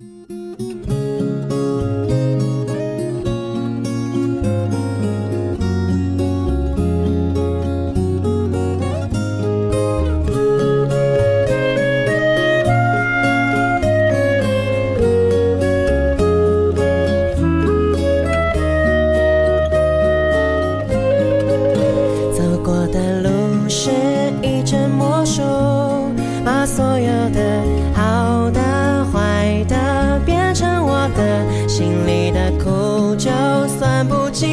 Música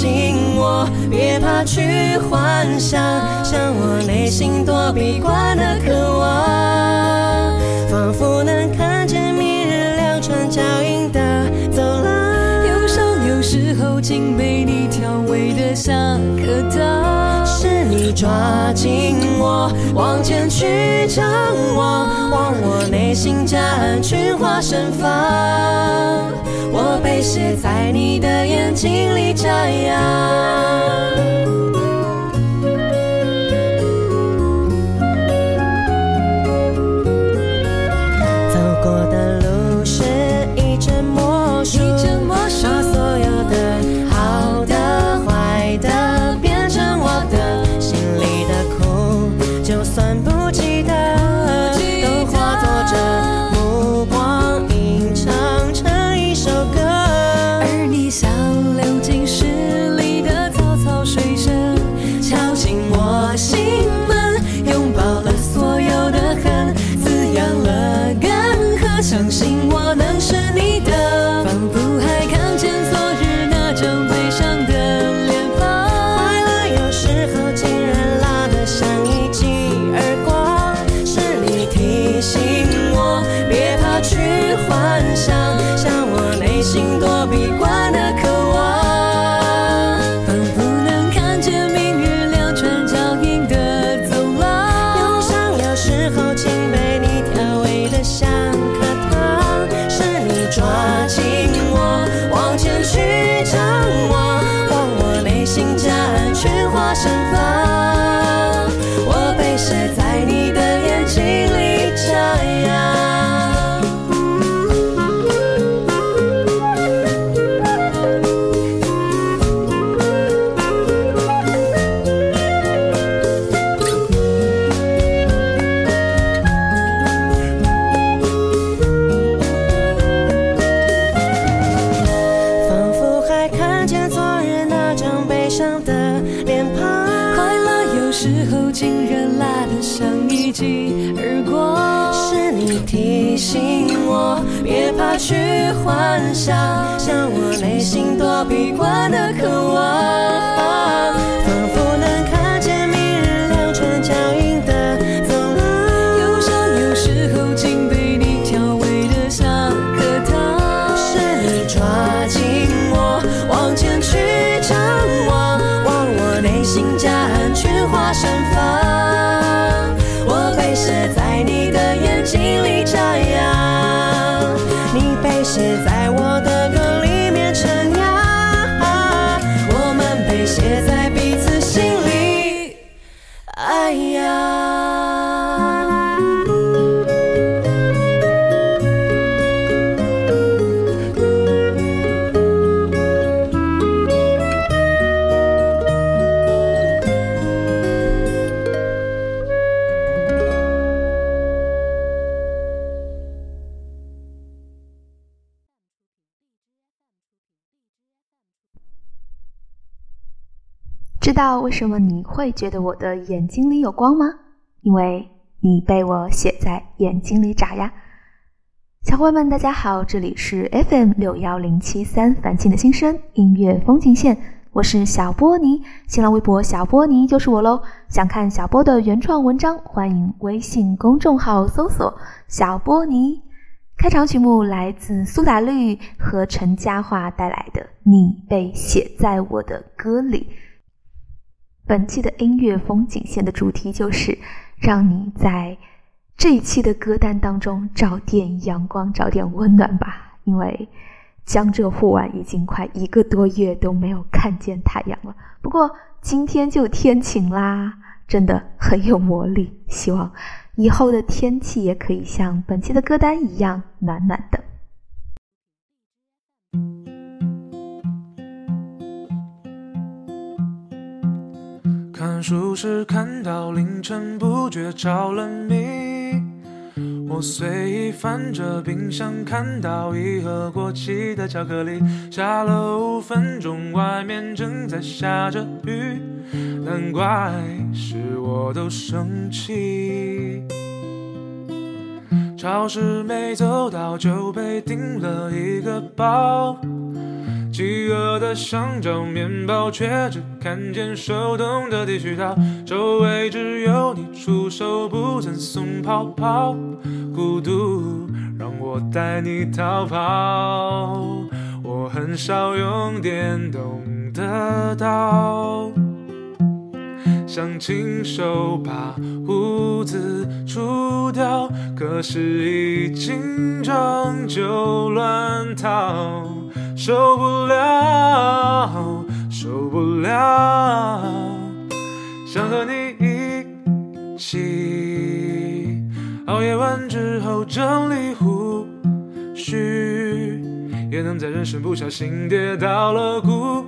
醒我别怕去幻想，像我内心躲避惯的渴望，调味的像颗糖，是你抓紧我往前去张望，望我内心夹岸群花盛放。我被写在你的眼睛里眨样。幻想，像我内心躲避惯的渴望，别再。知道为什么你会觉得我的眼睛里有光吗？因为你被我写在眼睛里眨呀！小伙伴们，大家好，这里是 FM 六幺零七三凡青的心声音乐风景线，我是小波尼，新浪微博小波尼就是我喽。想看小波的原创文章，欢迎微信公众号搜索小波尼。开场曲目来自苏打绿和陈嘉桦带来的《你被写在我的歌里》。本期的音乐风景线的主题就是让你在这一期的歌单当中找点阳光，找点温暖吧。因为江浙沪皖已经快一个多月都没有看见太阳了。不过今天就天晴啦，真的很有魔力。希望。以后的天气也可以像本期的歌单一样暖暖的。看书时看到凌晨不觉着了迷，我随意翻着冰箱，看到一盒过期的巧克力。下了五分钟，外面正在下着雨。难怪是我都生气，超市没走到就被订了一个包，饥饿的想找面包，却只看见手动的剃须刀，周围只有你出手不曾送泡泡，孤独让我带你逃跑，我很少用电动的刀。想亲手把胡子除掉，可是一紧张就乱套，受不了，受不了。想和你一起熬夜完之后整理胡须，也能在人生不小心跌到了。谷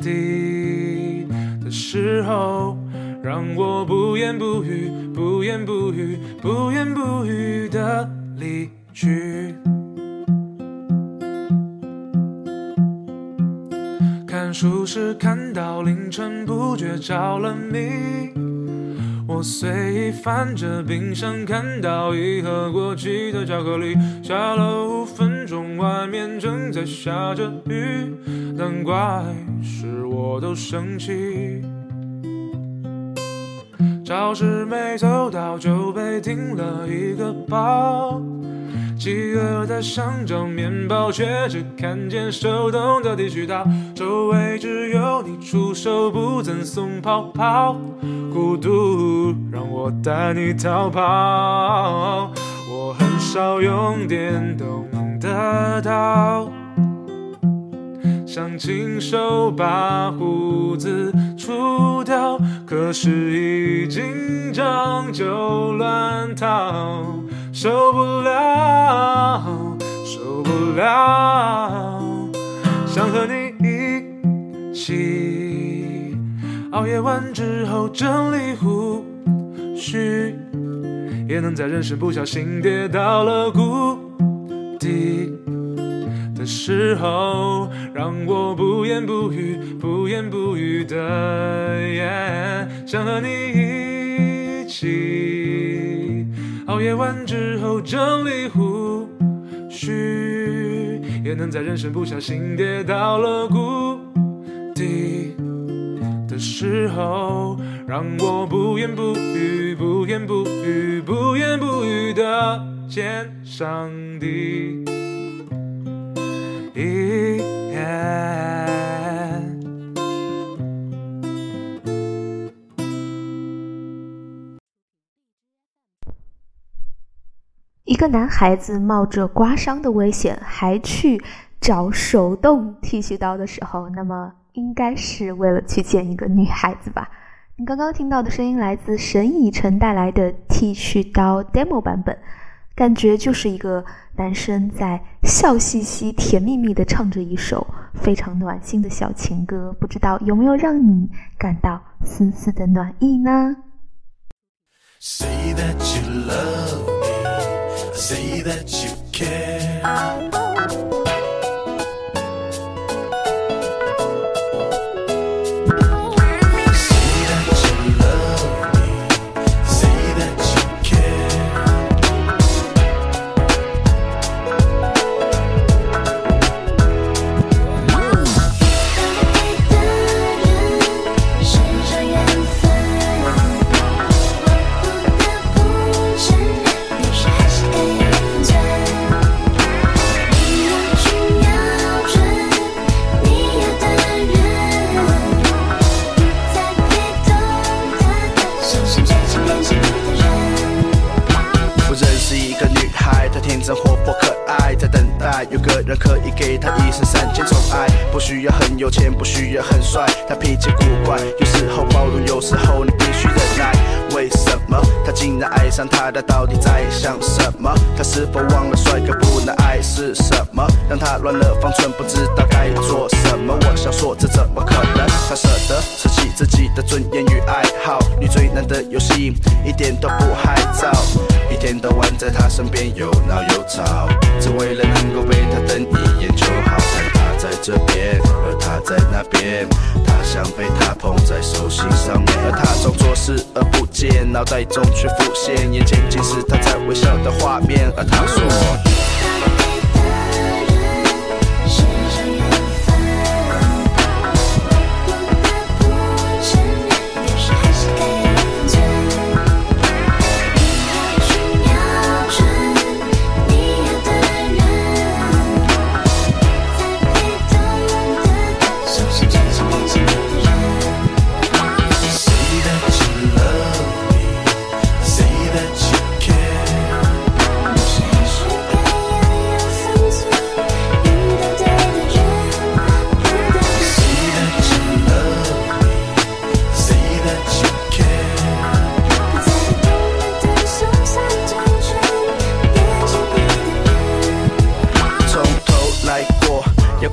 底的。时候，让我不言不语，不言不语，不言不语的离去。看书时看到凌晨不觉着了迷，我随意翻着冰箱，看到一盒过期的巧克力。下了五分钟，外面正在下着雨，难怪是我都生气。超市没走到就被订了一个包，饥饿的想找面包，却只看见手动的剃须刀，周围只有你出手不曾送泡泡，孤独让我带你逃跑，我很少用电动的刀。想亲手把胡子除掉，可是一紧张就乱套，受不了，受不了。想和你一起熬夜完之后整理胡须，也能在人生不小心跌到了谷底。的时候，让我不言不语，不言不语的，想和你一起夜晚之后整理胡须，也能在人生不小心跌到了谷底的时候，让我不言不语，不言不语，不言不语的见上帝。一个男孩子冒着刮伤的危险还去找手动剃须刀的时候，那么应该是为了去见一个女孩子吧？你刚刚听到的声音来自沈以诚带来的剃须刀 demo 版本。感觉就是一个男生在笑嘻嘻、甜蜜蜜的唱着一首非常暖心的小情歌，不知道有没有让你感到丝丝的暖意呢？Say that you care. 需要很有钱，不需要很帅，他脾气古怪，有时候包容，有时候你必须忍耐。为什么他竟然爱上她？他到底在想什么？他是否忘了帅哥不能爱是什么？让他乱了方寸，不知道该做什么。我想说，这怎么可能？他舍得舍弃自己的尊严与爱好，你最难的游戏一点都不害臊，一天到晚在他身边又闹又吵，只为了能够被他瞪一眼就好。在这边，而他在那边，他想被他捧在手心上面，而他装作视而不见，脑袋中却浮现眼前尽是他在微笑的画面，而他说。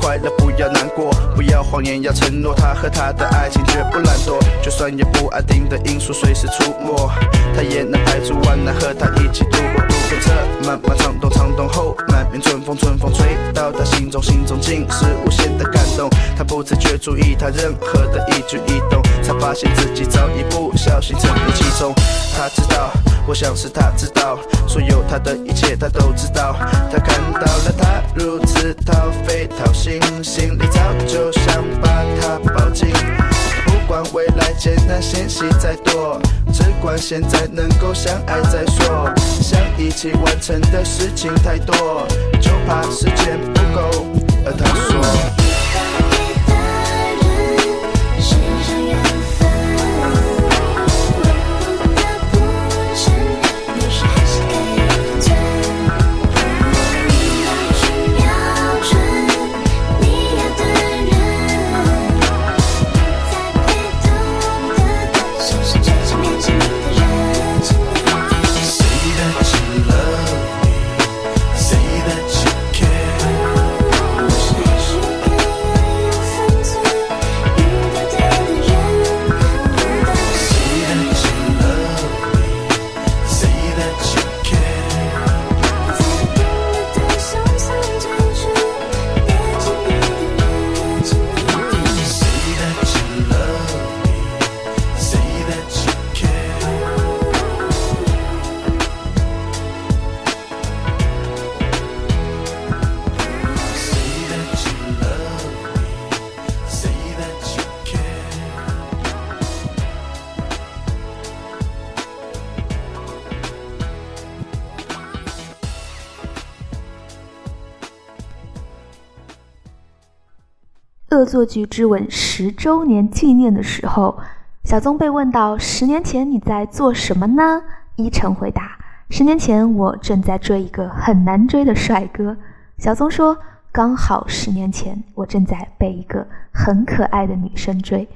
快乐不要难过，不要谎言要承诺。他和他的爱情绝不懒惰，就算有不安定的因素随时出没，他也能排除万难和他一起度过。路过这漫漫长冬，长冬后满面春风，春风吹到他心中，心中尽是无限的感动。他不自觉注意他任何的一举一动，才发现自己早已不小心沉溺其中。他知道，我想是他知道，所有他的一切他都知道。他看到了他如此掏肺掏心，心里早就想把他抱紧。不管未来艰难险险再多，只管现在能够相爱再说。想一起完成的事情太多，就怕时间不够。而他说。《恶作剧之吻》十周年纪念的时候，小宗被问到：“十年前你在做什么呢？”依晨回答：“十年前我正在追一个很难追的帅哥。”小宗说：“刚好十年前我正在被一个很可爱的女生追。”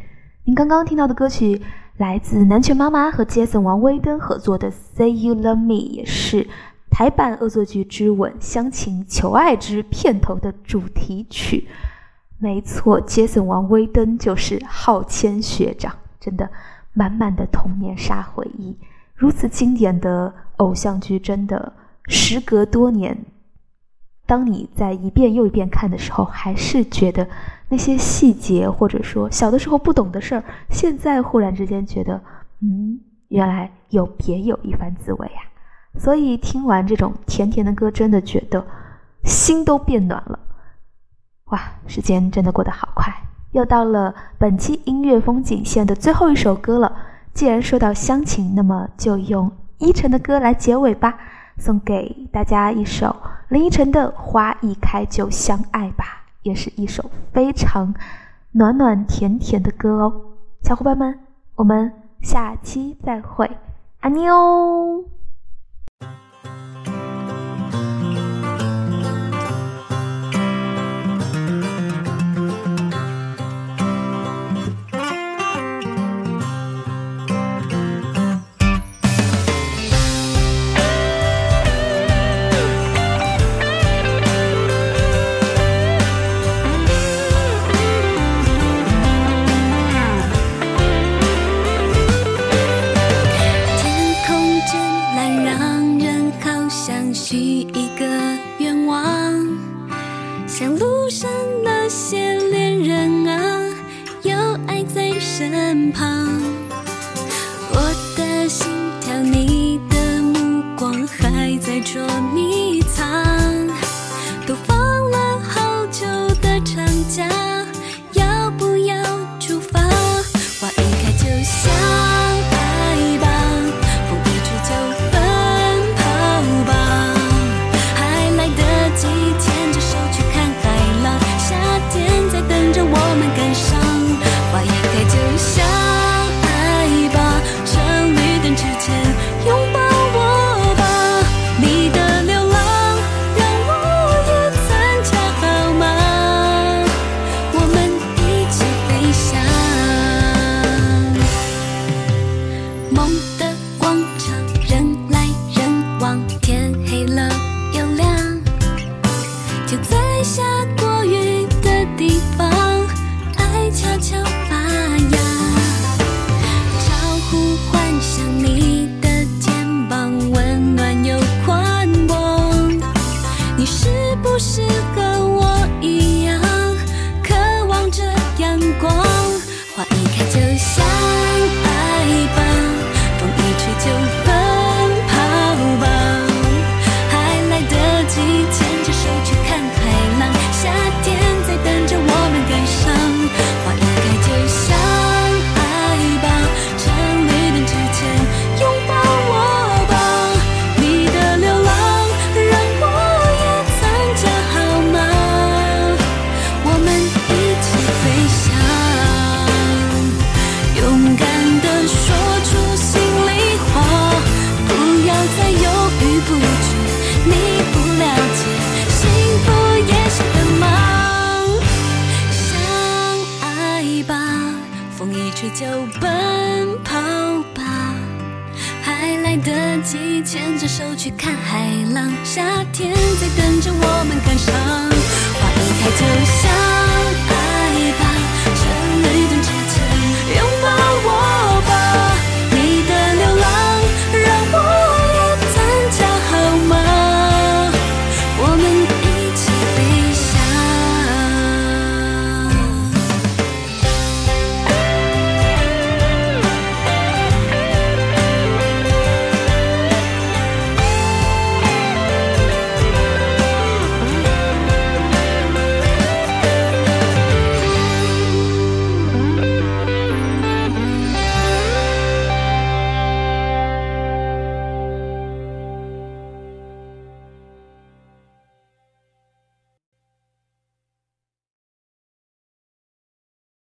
您刚刚听到的歌曲来自南拳妈妈和杰森王威登合作的《Say You Love Me》，也是台版《恶作剧之吻》乡情求爱之片头的主题曲。没错，杰森·王威登就是浩谦学长，真的满满的童年杀回忆。如此经典的偶像剧，真的时隔多年，当你在一遍又一遍看的时候，还是觉得那些细节，或者说小的时候不懂的事儿，现在忽然之间觉得，嗯，原来有别有一番滋味呀。所以听完这种甜甜的歌，真的觉得心都变暖了。哇，时间真的过得好快，又到了本期音乐风景线的最后一首歌了。既然说到乡情，那么就用依晨的歌来结尾吧，送给大家一首林依晨的《花一开就相爱吧》，也是一首非常暖暖甜甜的歌哦。小伙伴们，我们下期再会，安妮还在夏天在等着我。